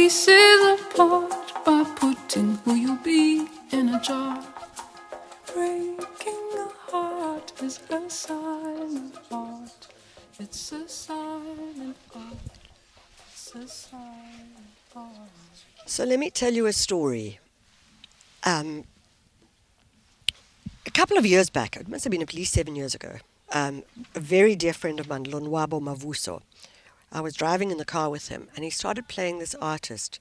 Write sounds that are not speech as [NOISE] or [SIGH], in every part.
pieces apart by putting who you'll be in a jar. Breaking a heart is a silent art. It's a silent art. It's a silent art. So let me tell you a story. Um, a couple of years back, it must have been at least seven years ago, um, a very dear friend of mine, Lonwabo Mavuso, I was driving in the car with him and he started playing this artist.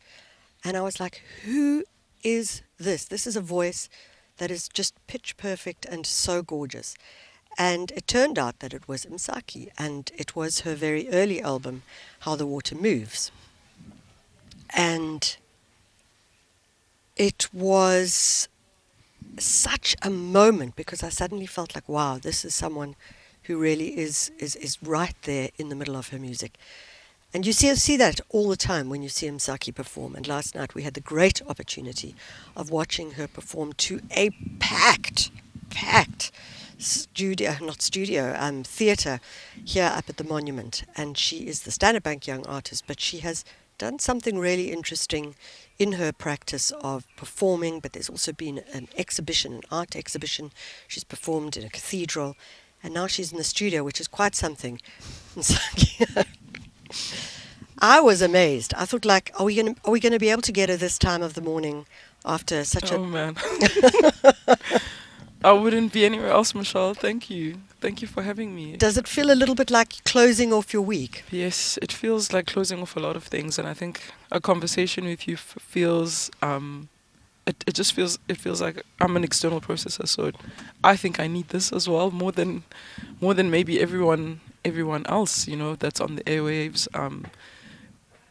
And I was like, who is this? This is a voice that is just pitch perfect and so gorgeous. And it turned out that it was Msaki and it was her very early album, How the Water Moves. And it was such a moment because I suddenly felt like, wow, this is someone who really is, is, is right there in the middle of her music. And you see, see that all the time when you see Msaki perform. And last night we had the great opportunity of watching her perform to a packed, packed studio, not studio, um, theatre here up at the monument. And she is the Standard Bank Young Artist, but she has done something really interesting in her practice of performing, but there's also been an exhibition, an art exhibition. She's performed in a cathedral, and now she's in the studio, which is quite something. [LAUGHS] I was amazed. I thought, like, are we going to are we going to be able to get her this time of the morning after such Oh a? Oh man. [LAUGHS] I wouldn't be anywhere else, Michelle. Thank you. Thank you for having me. Does it feel a little bit like closing off your week? Yes, it feels like closing off a lot of things, and I think a conversation with you f- feels. Um, it, it just feels it feels like I'm an external processor, so it, I think I need this as well more than more than maybe everyone everyone else, you know, that's on the airwaves. Um,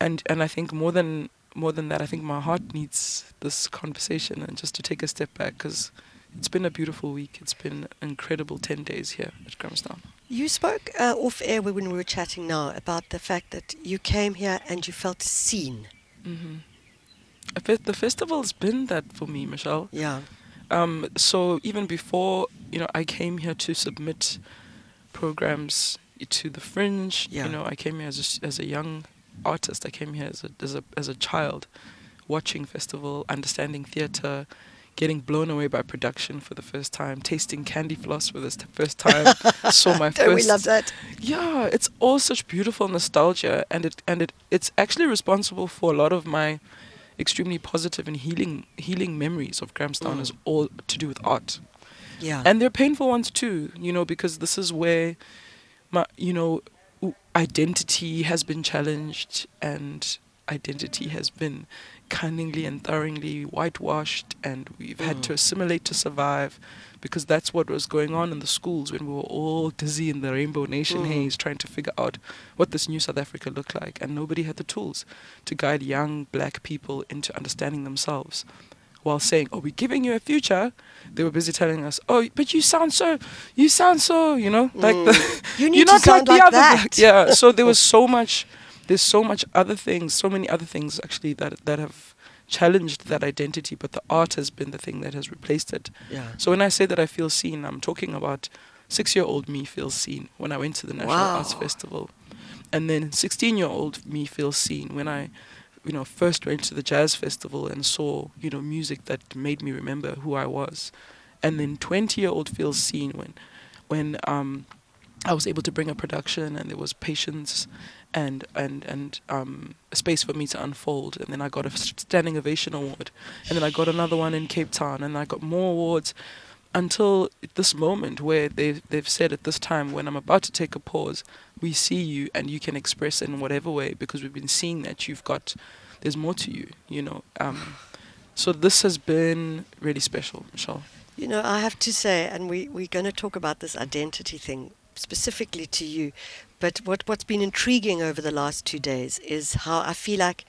and and I think more than more than that, I think my heart needs this conversation and just to take a step back because it's been a beautiful week. It's been an incredible ten days here at Grahamstown. You spoke uh, off air when we were chatting now about the fact that you came here and you felt seen. Mm-hmm. The festival's been that for me, Michelle. Yeah. Um, so even before you know, I came here to submit programs to the Fringe. Yeah. You know, I came here as a, as a young artist. I came here as a as a as a child, watching festival, understanding theatre, getting blown away by production for the first time, tasting candy floss for the first time. [LAUGHS] saw my Don't first we love that? yeah, it's all such beautiful nostalgia, and it and it it's actually responsible for a lot of my extremely positive and healing healing memories of Grahamstown Mm. is all to do with art, Yeah. and they're painful ones too. You know, because this is where my you know identity has been challenged and identity has been cunningly and thoroughly whitewashed and we've had to Mm. assimilate to survive because that's what was going on in the schools when we were all dizzy in the rainbow nation Mm. haze trying to figure out what this new south africa looked like and nobody had the tools to guide young black people into understanding themselves while saying oh we're giving you a future they were busy telling us oh but you sound so you sound so you know like the, Mm. You [LAUGHS] need you're to sound like like the other that. [LAUGHS] yeah so there was so [LAUGHS] much there's so much other things so many other things actually that that have challenged that identity but the art has been the thing that has replaced it yeah. so when i say that i feel seen i'm talking about six year old me feels seen when i went to the national arts festival and then 16 year old me feels seen when i you know first went to the jazz festival and saw you know music that made me remember who i was. And then 20 year old feels seen when when um I was able to bring a production and there was patience and and and um, a space for me to unfold and then I got a standing ovation award and then I got another one in Cape Town and I got more awards until this moment where they they've said at this time when I'm about to take a pause we see you and you can express in whatever way because we've been seeing that you've got there's more to you you know? Um, so this has been really special Michelle. You know, I have to say, and we, we're going to talk about this identity thing specifically to you, but what, what's been intriguing over the last two days is how I feel like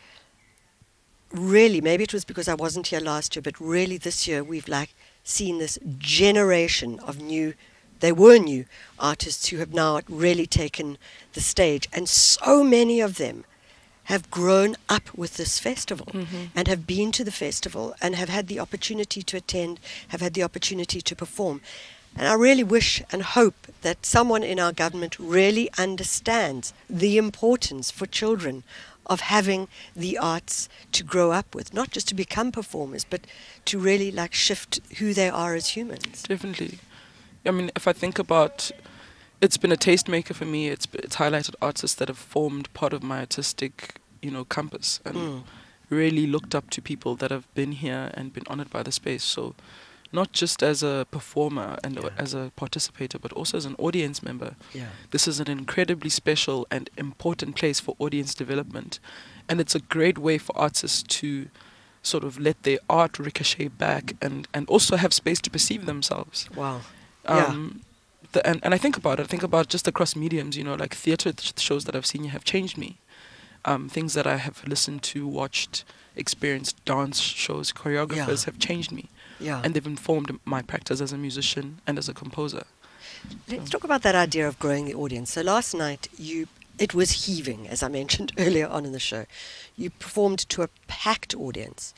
really, maybe it was because I wasn't here last year, but really this year we've like seen this generation of new, they were new artists who have now really taken the stage, and so many of them have grown up with this festival mm-hmm. and have been to the festival and have had the opportunity to attend, have had the opportunity to perform. And I really wish and hope that someone in our government really understands the importance for children of having the arts to grow up with, not just to become performers, but to really like shift who they are as humans. Definitely. I mean, if I think about, it's been a tastemaker for me. It's it's highlighted artists that have formed part of my artistic, you know, compass, and Mm. really looked up to people that have been here and been honored by the space. So, not just as a performer and Yeah. as a participator, but also as an audience member. Yeah. This is an incredibly special and important place for audience development. And it's a great way for artists to sort of let their art ricochet back and, and also have space to perceive themselves. Wow. Yeah. Um, the, and, and I think about it, I think about just across mediums, you know, like theatre th- shows that I've seen have changed me. Um, things that I have listened to, watched, experienced, dance shows, choreographers have changed me. Yeah. And they've informed my practice as a musician and as a composer. Let's talk about that idea of growing the audience. So last night you it was heaving, as I mentioned [LAUGHS] earlier on in the show. You performed to a packed audience.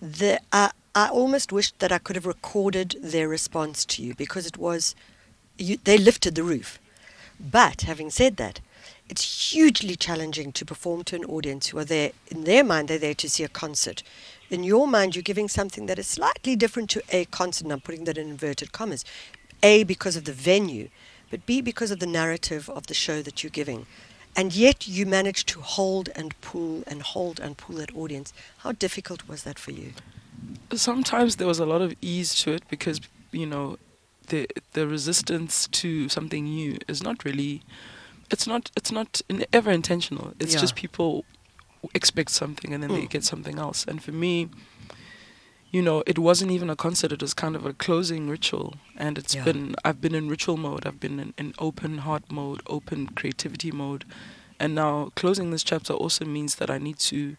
The, I I almost wished that I could have recorded their response to you because it was you, they lifted the roof. But having said that, it's hugely challenging to perform to an audience who are there in their mind they're there to see a concert. In your mind you're giving something that is slightly different to a concert, and I'm putting that in inverted commas. A because of the venue, but B because of the narrative of the show that you're giving. And yet you manage to hold and pull and hold and pull that audience. How difficult was that for you? sometimes there was a lot of ease to it because you know the the resistance to something new is not really it's not it's not in, ever intentional it's Yeah. just people expect something and then they Mm. get something else and for me you know it wasn't even a concert it was kind of a closing ritual and it's Yeah. been i've been in ritual mode i've been in, in open heart mode open creativity mode and now closing this chapter also means that i need to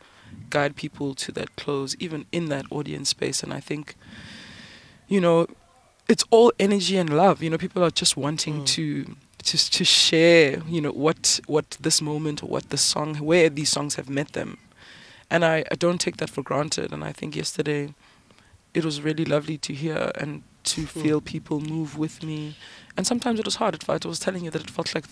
guide people to that close, even in that audience space. And I think, you know, it's all energy and love. You know, people are just wanting Mm. to just to share, you know, what what this moment what the song, where these songs have met them. And I, I don't take that for granted. And I think yesterday, it was really lovely to hear and to hmm. feel people move with me. And sometimes it was hard. It I was telling you that it felt like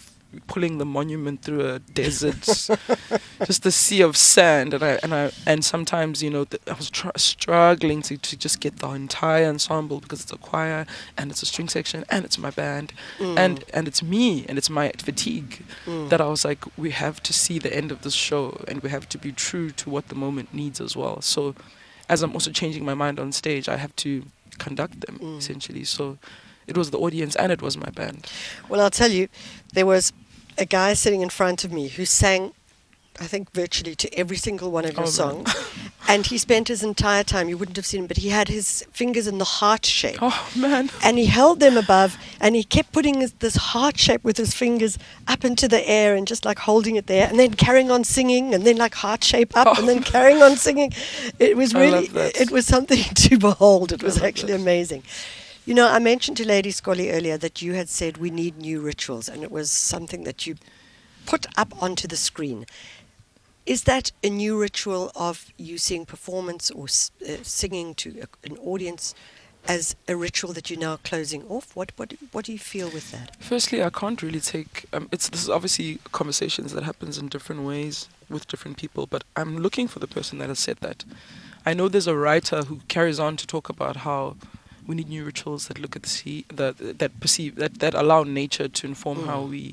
pulling the monument through a desert, [LAUGHS] just a sea of sand. And I and I and sometimes you know th- I was tr- struggling to, to just get the entire ensemble because it's a choir and it's a string section and it's my band and and it's me and it's my fatigue Mm. that I was like we have to see the end of this show and we have to be true to what the moment needs as well. So as I'm also changing my mind on stage, I have to conduct them Mm. essentially. So it was the audience and it was my band. Well, I'll tell you, there was a guy sitting in front of me who sang, I think, virtually to every single one of your Oh, songs. [LAUGHS] and he spent his entire time, you wouldn't have seen him, but he had his fingers in the heart shape. Oh man. And he held them above and he kept putting his, this heart shape with his fingers up into the air and just like holding it there and then carrying on singing and then like heart shape up and then oh. carrying on singing. It was really, it was something [LAUGHS] to behold. It was actually that. amazing. You know, I mentioned to Lady Scully earlier that you had said we need new rituals and it was something that you put up onto the screen. Is that a new ritual of you seeing performance or uh, singing to an audience as a ritual that you're now closing off? What what what do you feel with that? Firstly, I can't really take. Um, it's this is obviously conversations that happens in different ways with different people, but I'm looking for the person that has said that. I know there's a writer who carries on to talk about how we need new rituals that look at the sea, that that perceive that that allow nature to inform how Mm. we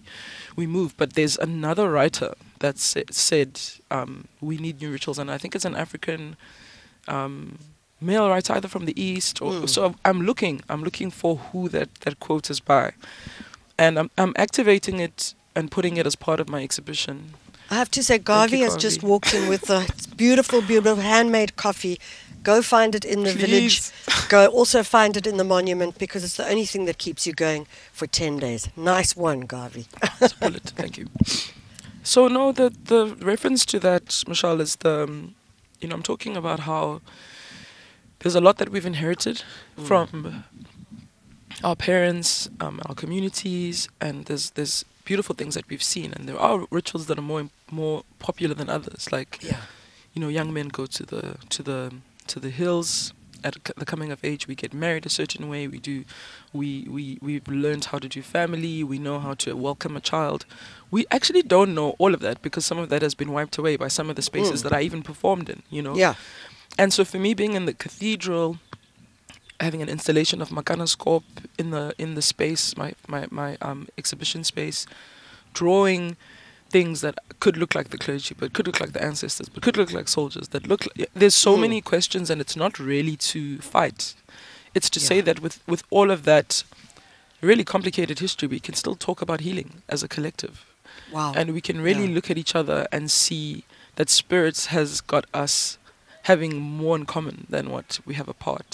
we move. But there's another writer that sa- said um, we need new rituals, and I think it's an African. Um, male writer either from the east or Mm. so I'm looking I'm looking for who that that quote is by and I'm I'm activating it and putting it as part of my exhibition. I have to say, Garvey you, has just walked in with a [LAUGHS] beautiful, beautiful handmade coffee. Go find it in the village. [LAUGHS] Go also find it in the monument because it's the only thing that keeps you going for 10 days. Nice one, Garvey. It's a bullet. [LAUGHS] Thank you. So no, the the reference to that, Michelle, is the, um, you know, I'm talking about how there's a lot that we've inherited Mm. from our parents, um, our communities, and there's there's beautiful things that we've seen, and there are rituals that are more more popular than others. Like Yeah. you know, young men go to the to the to the hills at c- the coming of age, we get married a certain way. We do, we we we've learned how to do family. We know how to welcome a child. We actually don't know all of that because some of that has been wiped away by some of the spaces Mm. that I even performed in. You know. Yeah. And so for me, being in the cathedral, having an installation of Makanoscope in the in the space, my my my um, exhibition space, drawing things that could look like the clergy, but could look like the ancestors, but could look like soldiers. That look. Like, there's so Mm. many questions, and it's not really to fight. It's to say that with with all of that really complicated history, we can still talk about healing as a collective Wow. and we can really Yeah. look at each other and see that spirits has got us having more in common than what we have apart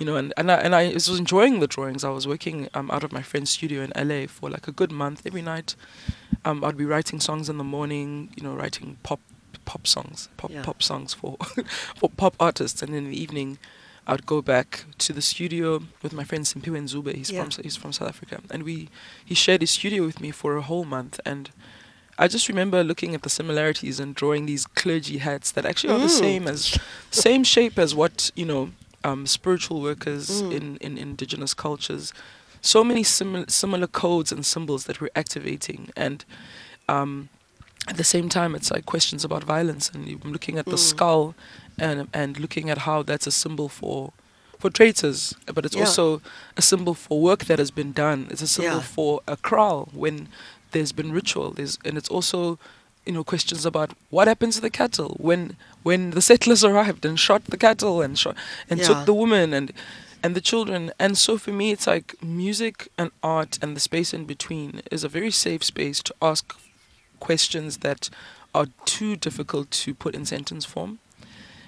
you know and, and I and I was enjoying the drawings I was working um, out of my friend's studio in LA for like a good month every night um, I'd be writing songs in the morning you know writing pop pop songs pop Yeah. pop songs for [LAUGHS] for pop artists and in the evening I'd go back to the studio with my friend Simpiwe Nzube. He's Yeah. from he's from South Africa, and we he shared his studio with me for a whole month. And I just remember looking at the similarities and drawing these clergy hats that actually are the Mm. same as same shape as what you know um, spiritual workers Mm. in, in indigenous cultures. So many similar similar codes and symbols that we're activating, and um, at the same time, it's like questions about violence, and I'm looking at the Mm. skull, and and looking at how that's a symbol for for traitors, but it's Yeah. also a symbol for work that has been done. It's a symbol Yeah. for a kraal when there's been ritual. There's and it's also you know questions about what happens to the cattle when when the settlers [LAUGHS] arrived and shot the cattle and shot and Yeah. took the women and and the children. And so for me, it's like music and art and the space in between is a very safe space to ask questions that are too difficult to put in sentence form.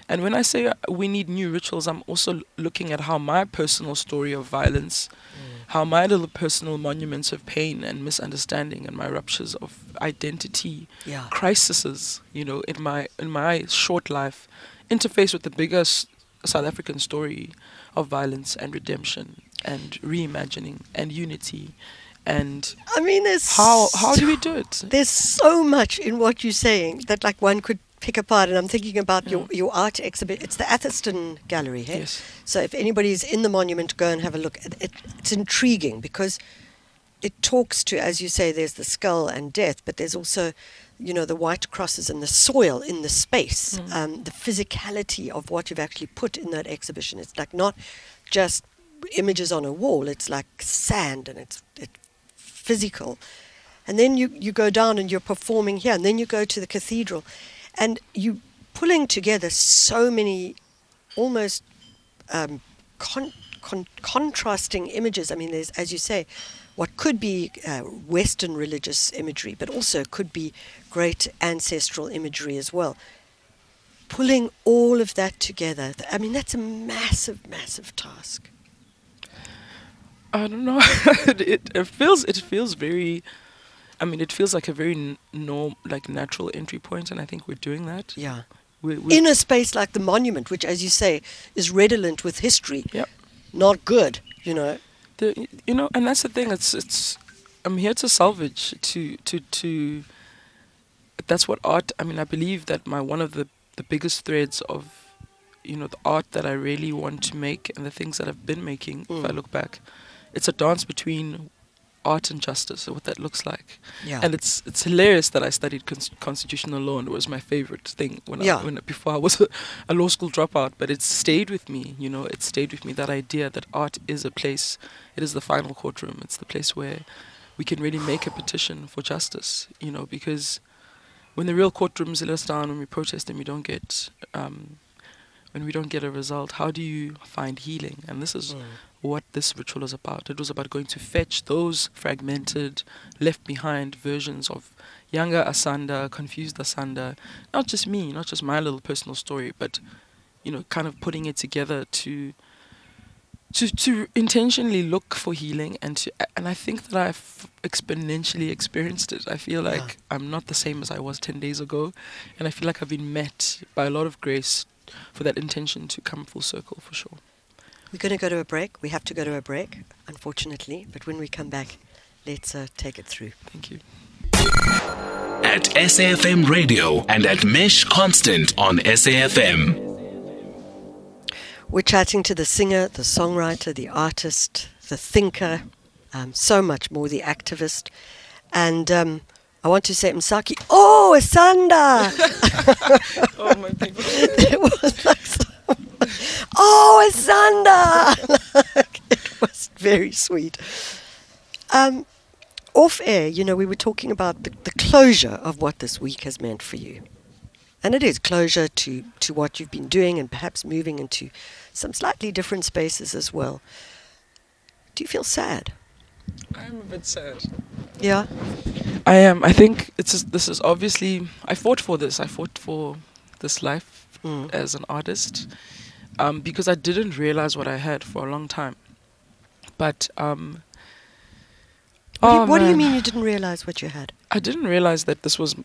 And when I say we need new rituals, I'm also looking at how my personal story of violence, mm. How my little personal monuments of pain and misunderstanding and my ruptures of identity yeah. crises, you know, in my in my short life, interface with the bigger South African story of violence and redemption and reimagining and unity, and I mean, there's how how do we do it? There's so much in what you're saying that like one could pick apart. And I'm thinking about your, Yeah. your art exhibit. It's the Atherstone Gallery, hey? Yes. So if anybody's in the monument, go and have a look. It, it, it's intriguing because it talks to, as you say, there's the skull and death, but there's also, you know, the white crosses and the soil in the space, Mm. um, the physicality of what you've actually put in that exhibition. It's like not just images on a wall. It's like sand and it's it's physical. And then you, you go down and you're performing here, and then you go to the cathedral, and you pulling together so many almost um, con- con- contrasting images. I mean, there's, as you say, what could be uh, Western religious imagery, but also could be great ancestral imagery as well. Pulling all of that together, th- I mean, that's a massive, massive task. I don't know. [LAUGHS] it, it feels it feels very. I mean, it feels like a very n- norm, like natural entry point, and I think we're doing that. Yeah. We, we, In a space like the monument, which, as you say, is redolent with history, Yep. not good, you know. the, you know, and that's the thing. It's it's. I'm here to salvage to to to. That's what art. I mean, I believe that my one of the the biggest threads of, you know, the art that I really want to make and the things that I've been making. If I Mm. look back, it's a dance between art and justice, or what that looks like. Yeah. And it's it's hilarious that I studied cons- constitutional law and it was my favorite thing when Yeah. I, when before I was a, a law school dropout. But it stayed with me, you know. It stayed with me that idea that art is a place. It is the final courtroom. It's the place where we can really make a petition for justice, you know, because when the real courtrooms let us down, when we protest and we don't get. Um, when we don't get a result, how do you find healing? And this is Mm. What this ritual was about. It was about going to fetch those fragmented, left behind versions of younger Asanda, confused Asanda, not just me, not just my little personal story, but you know, kind of putting it together to to to intentionally look for healing and to and I think that I've exponentially experienced it. I feel like Yeah. I'm not the same as I was 10 days ago and I feel like I've been met by a lot of grace for that intention to come full circle for sure. We're going to go to a break. We have to go to a break, unfortunately. But when we come back, let's uh, take it through. Thank you. At SAFM Radio and at Mesh Constant on SAFM. We're chatting to the singer, the songwriter, the artist, the thinker, um, so much more, the activist. And um, I want to say Msaki, oh, Asanda! [LAUGHS] Oh my people. [LAUGHS] it was like, oh, Asanda! [LAUGHS] Like, it was very sweet. Um, off air, you know, we were talking about the, the closure of what this week has meant for you. And it is closure to, to what you've been doing and perhaps moving into some slightly different spaces as well. Do you feel sad? I'm a bit sad. Yeah. I am. I think it's just, this is obviously. I fought for this. I fought for this life Mm. as an artist um, because I didn't realize what I had for a long time. But um, What, do, oh, you, what do you mean you didn't realize what you had? I didn't realize that this was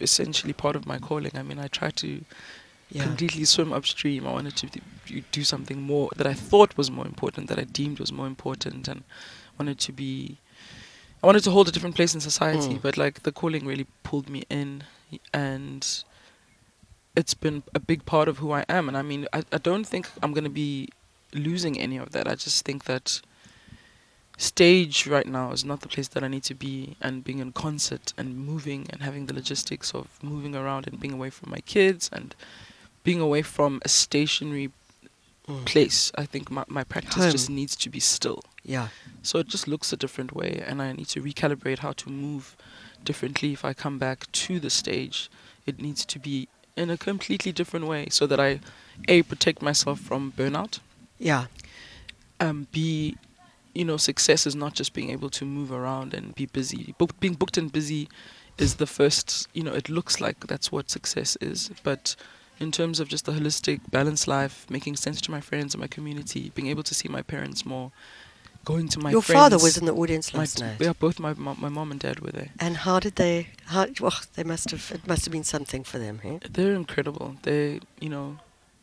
essentially part of my calling. I mean, I tried to Yeah. completely swim upstream. I wanted to d- do something more that I thought was more important, that I deemed was more important, and wanted to be. I wanted to hold a different place in society, Mm. but like the calling really pulled me in, and it's been a big part of who I am. And I mean, I, I don't think I'm gonna be losing any of that. I just think that stage right now is not the place that I need to be and being in concert and moving and having the logistics of moving around and being away from my kids and being away from a stationary Mm. place. I think my, my practice just needs to be still. Yeah. So it just looks a different way and I need to recalibrate how to move differently if I come back to the stage. It needs to be in a completely different way so that I A protect myself from burnout Yeah. um, be, you know, success is not just being able to move around and be busy. Book, being booked and busy is the first, you know, it looks like that's what success is. But in terms of just the holistic, balanced life, making sense to my friends and my community, being able to see my parents more, going to my Your friends. father was in the audience my last night. Yeah, both my mom, my mom and dad were there. And how did they? How? Well, they must have. It must have been something for them. Eh? They're incredible. They, you know,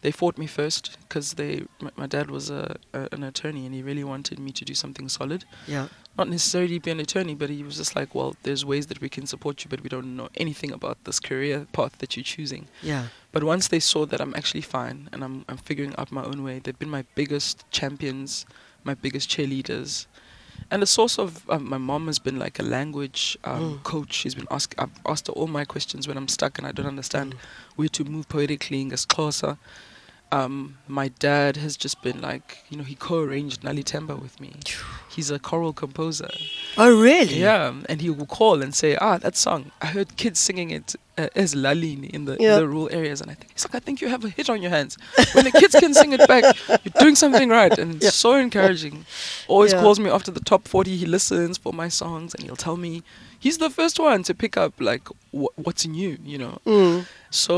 they fought me first because they. My, my dad was a, a an attorney and he really wanted me to do something solid. Yeah. not necessarily be an attorney, but he was just like, well, there's ways that we can support you, but we don't know anything about this career path that you're choosing. Yeah. But once they saw that I'm actually fine and I'm, I'm figuring out my own way, they've been my biggest champions, my biggest cheerleaders. And a source of um, my mom has been like a language um, Mm. coach. She's been ask, I've asked her all my questions when I'm stuck and I don't understand Mm. where to move poetically in Xhosa. Um, my dad has just been like, you know, he co-arranged Nali Temba with me. He's a choral composer. Oh, really? Yeah, and he will call and say, "Ah, that song. I heard kids singing it uh, as Lalini in the, Yeah. the rural areas." And I think he's like, "I think you have a hit on your hands. When the kids can sing it back, you're doing something right." And Yeah. so encouraging. Always Yeah. calls me after the top forty. He listens for my songs, and he'll tell me he's the first one to pick up like wh- what's new, you know. Mm. So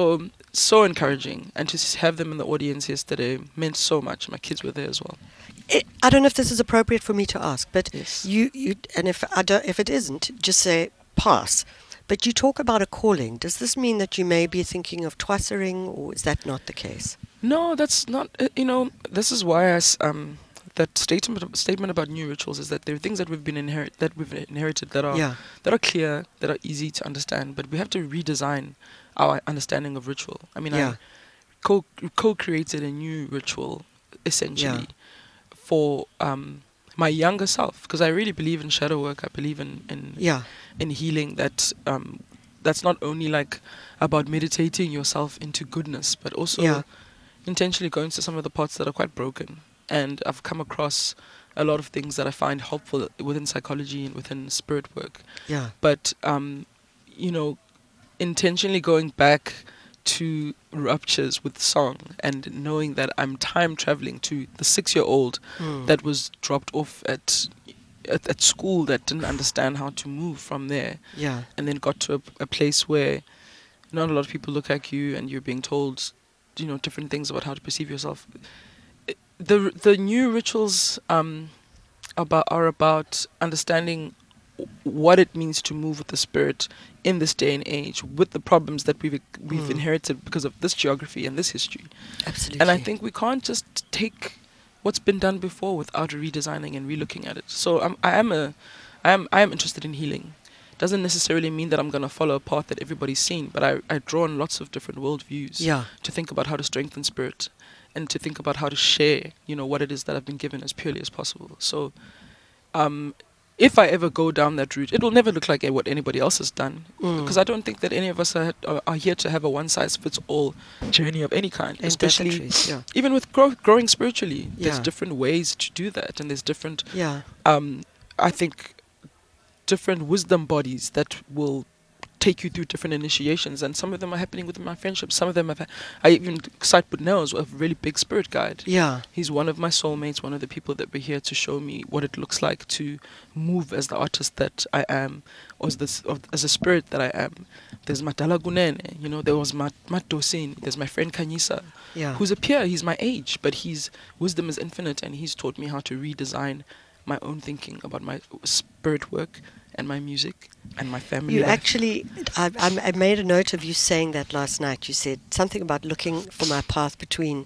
so encouraging, and to have them in the audience yesterday meant so much. My kids were there as well. I I don't know if this is appropriate for me to ask, but Yes. you, you, and if I don't, if it isn't, just say pass. But you talk about a calling. Does this mean that you may be thinking of twassering, or is that not the case? No, that's not. Uh, you know, this is why I um that statement statement about new rituals is that there are things that we've been inherit that we've inherited that are Yeah. that are clear, that are easy to understand, but we have to redesign our understanding of ritual. I mean, Yeah. I co co-created a new ritual essentially for um my younger self because I really believe in shadow work. I believe in in Yeah. in healing that um, that's not only like about meditating yourself into goodness, but also Yeah. intentionally going to some of the parts that are quite broken. And I've come across a lot of things that I find helpful within psychology and within spirit work. Yeah. But um, you know, intentionally going back to ruptures with song and knowing that I'm time traveling to the six-year-old Mm. that was dropped off at, at at school that didn't understand how to move from there Yeah. and then got to a, a place where not a lot of people look at you and you're being told you know different things about how to perceive yourself the the new rituals um about are about understanding what it means to move with the spirit in this day and age with the problems that we've we've Mm. inherited because of this geography and this history Absolutely. and I think we can't just take what's been done before without redesigning and relooking at it. So I'm, I am a, I am, I am interested in healing, doesn't necessarily mean that I'm going to follow a path that everybody's seen, but I, I draw on lots of different worldviews Yeah. to think about how to strengthen spirit and to think about how to share, you know, what it is that I've been given as purely as possible. So, um, if I ever go down that route, it will never look like what anybody else has done Mm. because I don't think that any of us are, are, here to have a one size fits all journey of any kind, especially Especially, yeah. even with grow- growing spiritually. There's Yeah. different ways to do that, and there's different Yeah. um, I think different wisdom bodies that will take you through different initiations, and some of them are happening within my friendships. Some of them have. I even cite Budnell as a really big spirit guide. Yeah. He's one of my soulmates, one of the people that were here to show me what it looks like to move as the artist that I am, or as, this, as a spirit that I am. There's Matala Gunene, you know, there was Mat, Mat Dosin, there's my friend Kanyisa, Yeah. who's a peer. He's my age, but his wisdom is infinite, and he's taught me how to redesign my own thinking about my spirit work and my music and my family. You life. actually, I, I made a note of you saying that last night. You said something about looking for my path between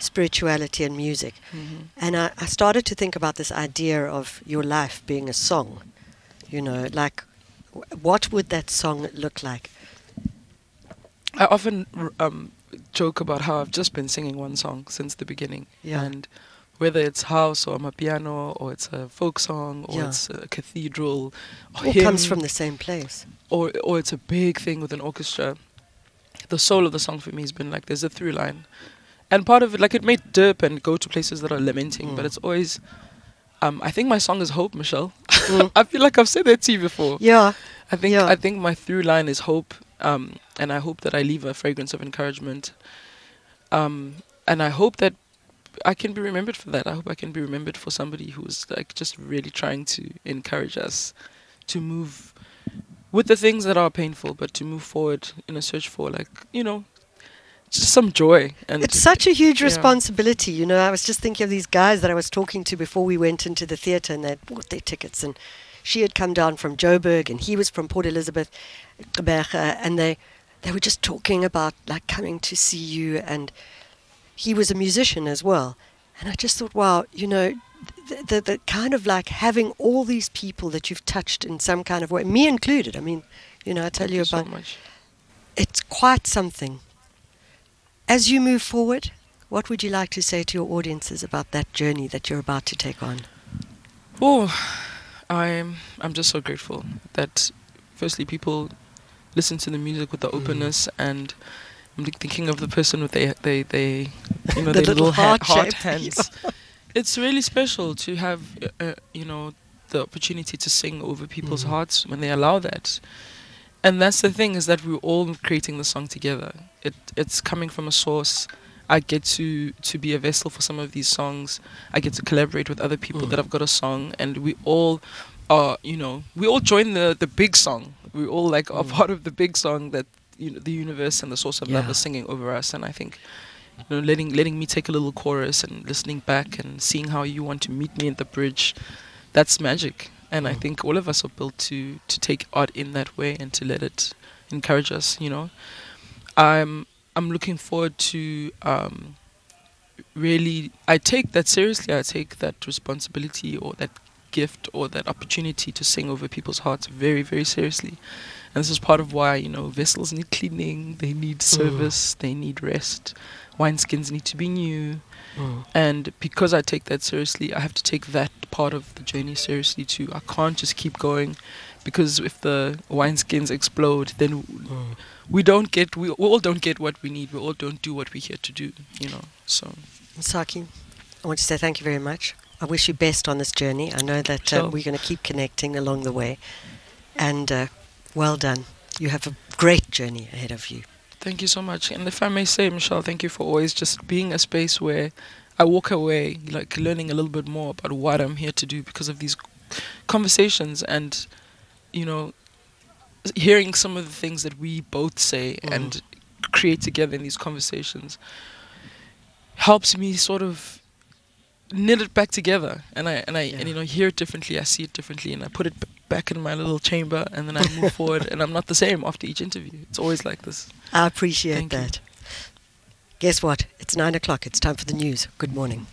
spirituality and music. Mhm. And I, I started to think about this idea of your life being a song. You know, like, what would that song look like? I often um, joke about how I've just been singing one song since the beginning. Yeah. And whether it's house or a piano or it's a folk song or Yeah. it's a cathedral or All comes from the same place. or or it's a big thing with an orchestra. The soul of the song for me has been like there's a through line, and part of it like it may dip and go to places that are lamenting, but Mm. it's always. Um, I think my song is hope, Michelle. Mm. [LAUGHS] I feel like I've said that to you before. Yeah. I think Yeah. I think my through line is hope, um, and I hope that I leave a fragrance of encouragement. Um, and I hope that I can be remembered for that. I hope I can be remembered for somebody who's like just really trying to encourage us to move with the things that are painful, but to move forward in a search for like you know just some joy. And It's such a huge yeah. responsibility. You know, I was just thinking of these guys that I was talking to before we went into the theatre and they'd bought their tickets. And she had come down from Joburg and he was from Port Elizabeth, and they, they were just talking about like coming to see you. And he was a musician as well. And I just thought, wow, you know, the, the, the kind of like having all these people that you've touched in some kind of way, me included. I mean, you know, I tell Thank you you so about much. it's quite something. As you move forward, what would you like to say to your audiences about that journey that you're about to take on? Oh, I'm I'm just so grateful that firstly people listen to the music with the Mm. openness and I'm thinking of the person with they they they you know The their little little, heart hands. [LAUGHS] It's really special to have uh, you know the opportunity to sing over people's Mhm. hearts when they allow that. And that's the thing is that we're all creating the song together. It it's coming from a source. I get to to be a vessel for some of these songs. I get to collaborate with other people Mm. that have got a song, and we all are you know we all join the the big song. We all like are Mm. part of the big song that you know, the universe and the source of love Yeah. is singing over us. And I think you know letting letting me take a little chorus and listening back and seeing how you want to meet me at the bridge, that's magic. And I Mm. think all of us are built to to take art in that way and to let it encourage us. You know, I'm I'm looking forward to um, really. I take that seriously. I take that responsibility or that gift or that opportunity to sing over people's hearts very very seriously. And this is part of why you know vessels need cleaning, they need service, they need rest. Wineskins need to be new. And because I take that seriously, I have to take that part of the journey seriously too. I can't just keep going because if the wineskins explode, then we don't get, we all don't get what we need. We all don't do what we're here to do, you know. So, Msaki, I want to say thank you very much. I wish you best on this journey. I know that uh, Sure. we're going to keep connecting along the way. And uh, well done. You have a great journey ahead of you. thank you so much. And if I may say, Michelle, thank you for always just being a space where I walk away, like learning a little bit more about what I'm here to do because of these conversations and, you know, hearing some of the things that we both say Mm. and create together in these conversations helps me sort of knit it back together and I and I Yeah. and you know hear it differently I see it differently and I put it b- back in my little chamber and then I move [LAUGHS] forward and I'm not the same after each interview it's always like this I appreciate Thank you. that. Guess what? It's nine o'clock. It's time for the news. Good morning.